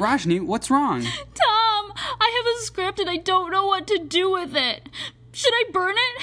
Roshni, what's wrong? Tom, I have a script and I don't know what to do with it. Should I burn it?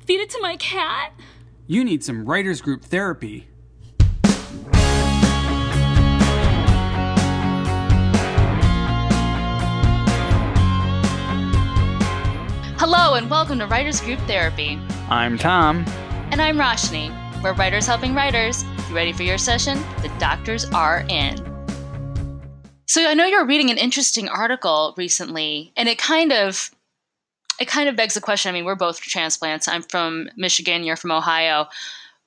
Feed it to my cat? You need some writers group therapy. Hello and welcome to Writers Group Therapy. I'm Tom. And I'm Roshni. We're writers helping writers. You ready for your session? The doctors are in. So I know you're reading an interesting article recently, and it kind of it kind of begs the question. I mean, we're both transplants. I'm from Michigan, you're from Ohio.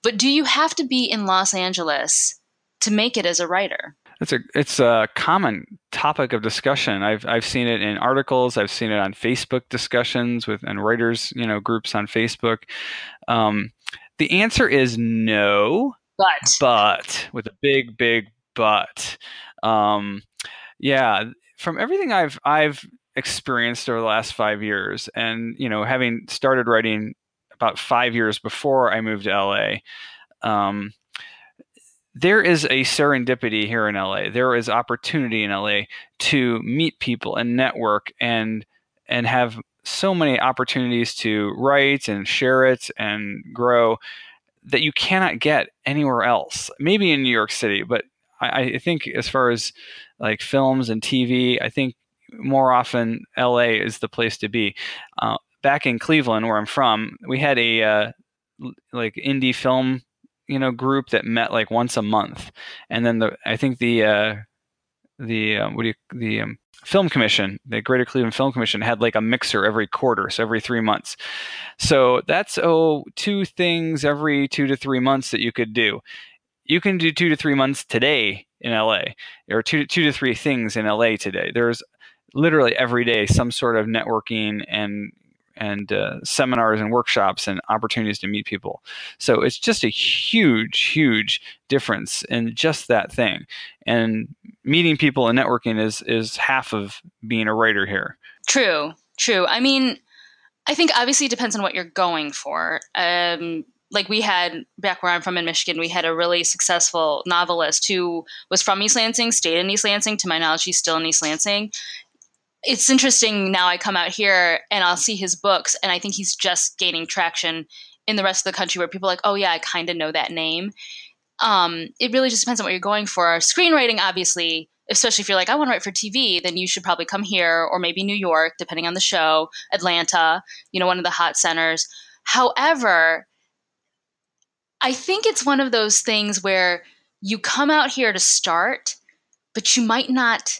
But do you have to be in Los Angeles to make it as a writer? It's a it's a common topic of discussion. I've I've seen it in articles. I've seen it on Facebook discussions with and writers you know groups on Facebook. Um, the answer is no, but but with a big big but. Um, yeah, from everything I've I've experienced over the last five years, and you know, having started writing about five years before I moved to LA. Um, there is a serendipity here in LA. There is opportunity in LA to meet people and network and and have so many opportunities to write and share it and grow that you cannot get anywhere else. Maybe in New York City, but I, I think as far as like films and TV, I think more often LA is the place to be. Uh, back in Cleveland, where I'm from, we had a uh, like indie film you know group that met like once a month, and then the I think the uh, the uh, what do you the um, film commission, the Greater Cleveland Film Commission, had like a mixer every quarter, so every three months. So that's oh two things every two to three months that you could do. You can do two to three months today in LA, or two two to three things in LA today. There's literally every day some sort of networking and and uh, seminars and workshops and opportunities to meet people. So it's just a huge, huge difference in just that thing. And meeting people and networking is is half of being a writer here. True, true. I mean, I think obviously it depends on what you're going for. Um, like we had back where I'm from in Michigan, we had a really successful novelist who was from East Lansing, stayed in East Lansing. To my knowledge, he's still in East Lansing, it's interesting now I come out here and I'll see his books and I think he's just gaining traction in the rest of the country where people are like, oh yeah, I kind of know that name. Um, it really just depends on what you're going for. Screenwriting, obviously, especially if you're like, I want to write for TV, then you should probably come here or maybe New York, depending on the show, Atlanta, you know, one of the hot centers. However, I think it's one of those things where you come out here to start, but you might not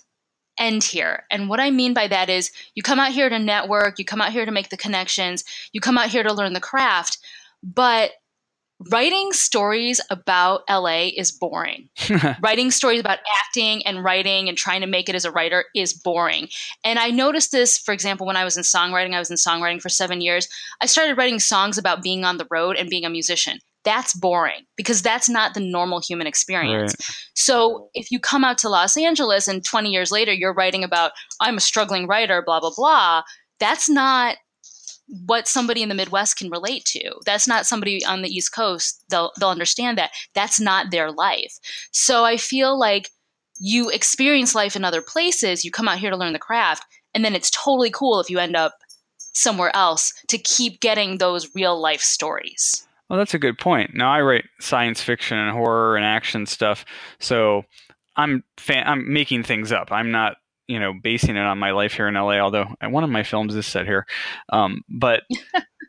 end here. And what I mean by that is you come out here to network, you come out here to make the connections, you come out here to learn the craft, but writing stories about LA is boring. writing stories about acting and writing and trying to make it as a writer is boring. And I noticed this, for example, when I was in songwriting, I was in songwriting for seven years. I started writing songs about being on the road and being a musician that's boring because that's not the normal human experience. Right. So if you come out to Los Angeles and 20 years later you're writing about I'm a struggling writer blah blah blah, that's not what somebody in the Midwest can relate to. That's not somebody on the East Coast they'll they'll understand that. That's not their life. So I feel like you experience life in other places, you come out here to learn the craft, and then it's totally cool if you end up somewhere else to keep getting those real life stories. Well, that's a good point. Now I write science fiction and horror and action stuff, so I'm fan- I'm making things up. I'm not you know basing it on my life here in LA. Although one of my films is set here, um, but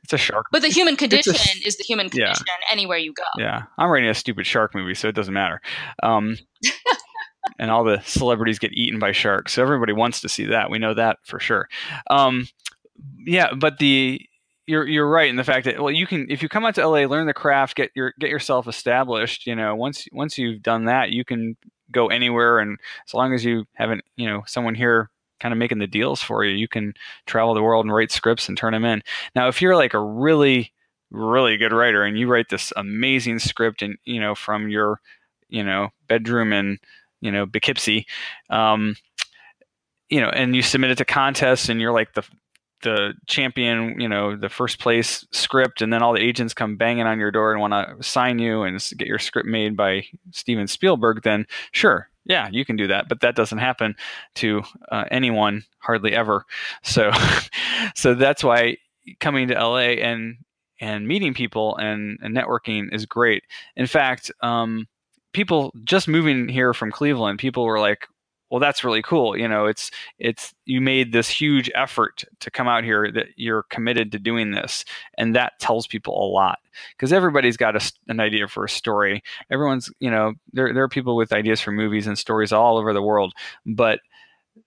it's a shark. but the human condition a, is the human condition yeah. anywhere you go. Yeah, I'm writing a stupid shark movie, so it doesn't matter. Um, and all the celebrities get eaten by sharks, so everybody wants to see that. We know that for sure. Um, yeah, but the you're you're right in the fact that well you can if you come out to LA learn the craft get your get yourself established you know once once you've done that you can go anywhere and as long as you haven't you know someone here kind of making the deals for you you can travel the world and write scripts and turn them in. Now if you're like a really really good writer and you write this amazing script and you know from your you know bedroom in you know Poughkeepsie um you know and you submit it to contests and you're like the the champion, you know, the first place script, and then all the agents come banging on your door and want to sign you and get your script made by Steven Spielberg, then sure, yeah, you can do that, but that doesn't happen to uh, anyone hardly ever. So, so that's why coming to LA and and meeting people and, and networking is great. In fact, um, people just moving here from Cleveland, people were like, well that's really cool you know it's it's you made this huge effort to come out here that you're committed to doing this and that tells people a lot because everybody's got a, an idea for a story everyone's you know there, there are people with ideas for movies and stories all over the world but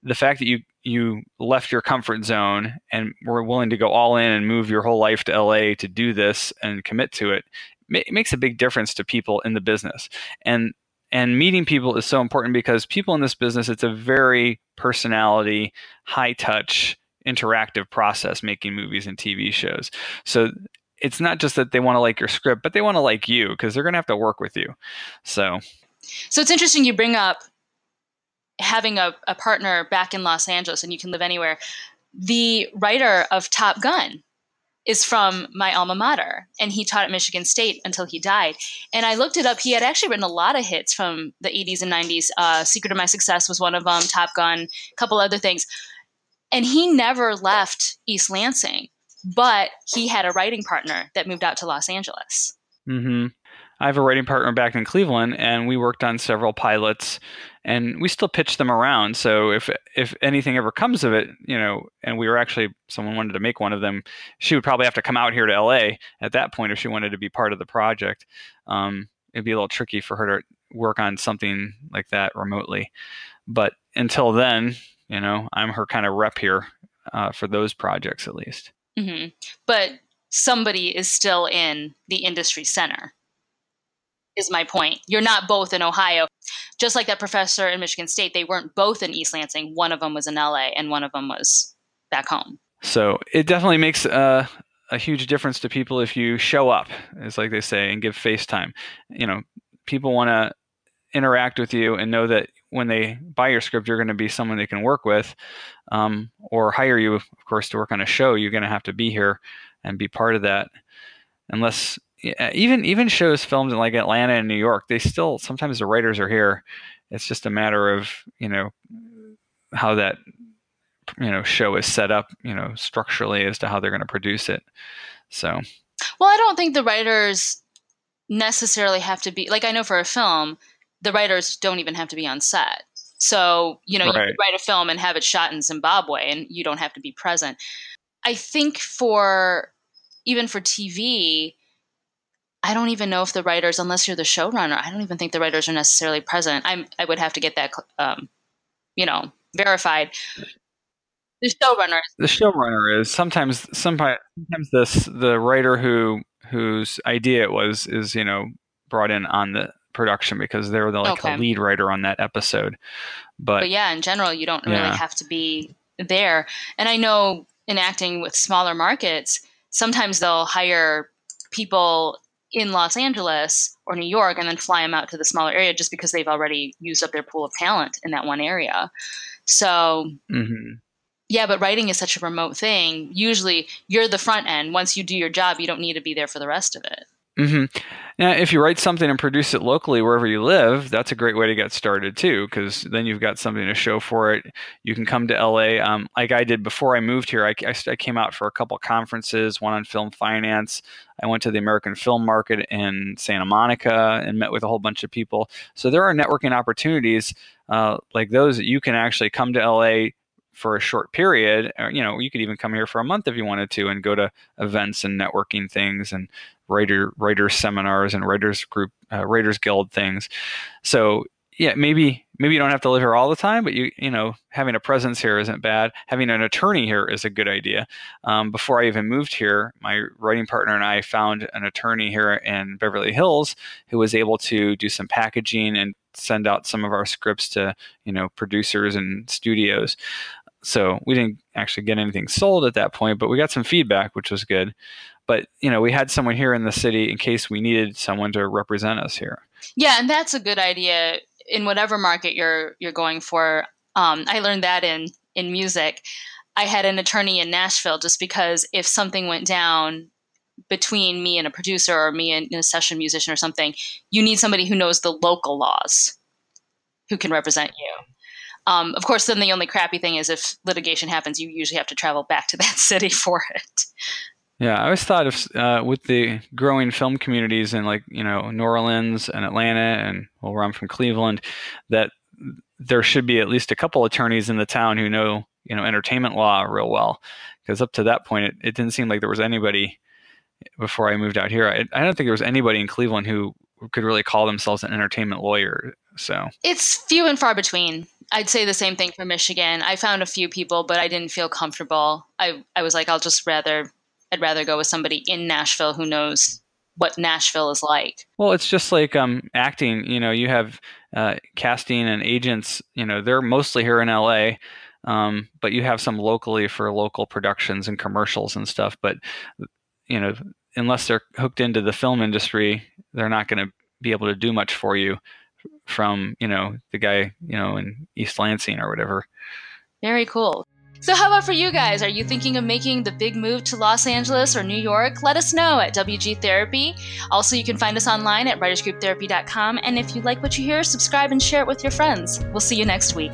the fact that you you left your comfort zone and were willing to go all in and move your whole life to LA to do this and commit to it, it makes a big difference to people in the business. And and meeting people is so important because people in this business it's a very personality high touch interactive process making movies and tv shows. So it's not just that they want to like your script but they want to like you because they're going to have to work with you. So so it's interesting you bring up having a, a partner back in los angeles and you can live anywhere. The writer of top gun is from my alma mater, and he taught at Michigan State until he died. And I looked it up. He had actually written a lot of hits from the 80s and 90s. Uh, Secret of My Success was one of them, Top Gun, a couple other things. And he never left East Lansing, but he had a writing partner that moved out to Los Angeles. Mm-hmm. I have a writing partner back in Cleveland, and we worked on several pilots, and we still pitch them around. So if if anything ever comes of it, you know, and we were actually someone wanted to make one of them, she would probably have to come out here to LA at that point if she wanted to be part of the project. Um, it'd be a little tricky for her to work on something like that remotely. But until then, you know, I'm her kind of rep here uh, for those projects at least. Mm-hmm. But somebody is still in the industry center is my point. You're not both in Ohio. Just like that professor in Michigan State, they weren't both in East Lansing. One of them was in LA and one of them was back home. So it definitely makes a, a huge difference to people if you show up, is like they say, and give face time. You know, people want to interact with you and know that when they buy your script, you're going to be someone they can work with um, or hire you, of course, to work on a show. You're going to have to be here and be part of that. Unless Uh, even even shows filmed in like Atlanta and New York, they still sometimes the writers are here. It's just a matter of you know how that you know show is set up, you know, structurally as to how they're going to produce it. So, well, I don't think the writers necessarily have to be like I know for a film, the writers don't even have to be on set. So, you know, right. you could write a film and have it shot in Zimbabwe and you don't have to be present. I think for even for TV, I don't even know if the writers, unless you're the showrunner, I don't even think the writers are necessarily present. I'm, I would have to get that, um, you know, verified. The showrunner. The showrunner is sometimes, sometimes, sometimes this the writer who whose idea it was is you know brought in on the production because they're the like okay. lead writer on that episode. But, but yeah, in general, you don't really yeah. have to be there. And I know in acting with smaller markets, sometimes they'll hire people in Los Angeles or New York and then fly them out to the smaller area just because they've already used up their pool of talent in that one area. So, mm-hmm. yeah, but writing is such a remote thing. Usually you're the front end. Once you do your job, you don't need to be there for the rest of it. Mm-hmm. Now, if you write something and produce it locally wherever you live, that's a great way to get started too, because then you've got something to show for it. You can come to LA, um, like I did before I moved here. I, I, I, came out for a couple conferences, one on film finance. I went to the American Film Market in Santa Monica and met with a whole bunch of people. So there are networking opportunities uh, like those that you can actually come to LA for a short period. Or, you know, you could even come here for a month if you wanted to, and go to events and networking things and writer writers seminars and writers group uh, writers guild things. So yeah maybe maybe you don't have to live here all the time but you you know having a presence here isn't bad. Having an attorney here is a good idea. Um, before i even moved here my writing partner and i found an attorney here in beverly hills who was able to do some packaging and send out some of our scripts to you know producers and studios so we didn't actually get anything sold at that point but we got some feedback which was good. But you know we had someone here in the city in case we needed someone to represent us here. Yeah and that's a good idea in whatever market you're you're going for. Um, i learned that in in music. I had an attorney in nashville just because if something went down between me and a producer or me and a session musician or something you need somebody who knows the local laws who can represent you. Um, of course, then the only crappy thing is if litigation happens, you usually have to travel back to that city for it. Yeah, I always thought of uh, with the growing film communities in like you know New Orleans and Atlanta and well, where I'm from Cleveland, that there should be at least a couple attorneys in the town who know you know entertainment law real well, because up to that point it, it didn't seem like there was anybody before I moved out here. I, I don't think there was anybody in Cleveland who could really call themselves an entertainment lawyer. So it's few and far between. I'd say the same thing for Michigan. I found a few people, but I didn't feel comfortable. I, I was like, I'll just rather I'd rather go with somebody in Nashville who knows what Nashville is like. Well, it's just like um, acting. You know, you have uh, casting and agents. You know, they're mostly here in LA, um, but you have some locally for local productions and commercials and stuff. But you know, unless they're hooked into the film industry, they're not going to be able to do much for you from you know the guy you know in East Lansing or whatever. Very cool. So, how about for you guys? Are you thinking of making the big move to Los Angeles or New York? Let us know at WG Therapy. Also, you can find us online at writersgrouptherapy.com. And if you like what you hear, subscribe and share it with your friends. We'll see you next week.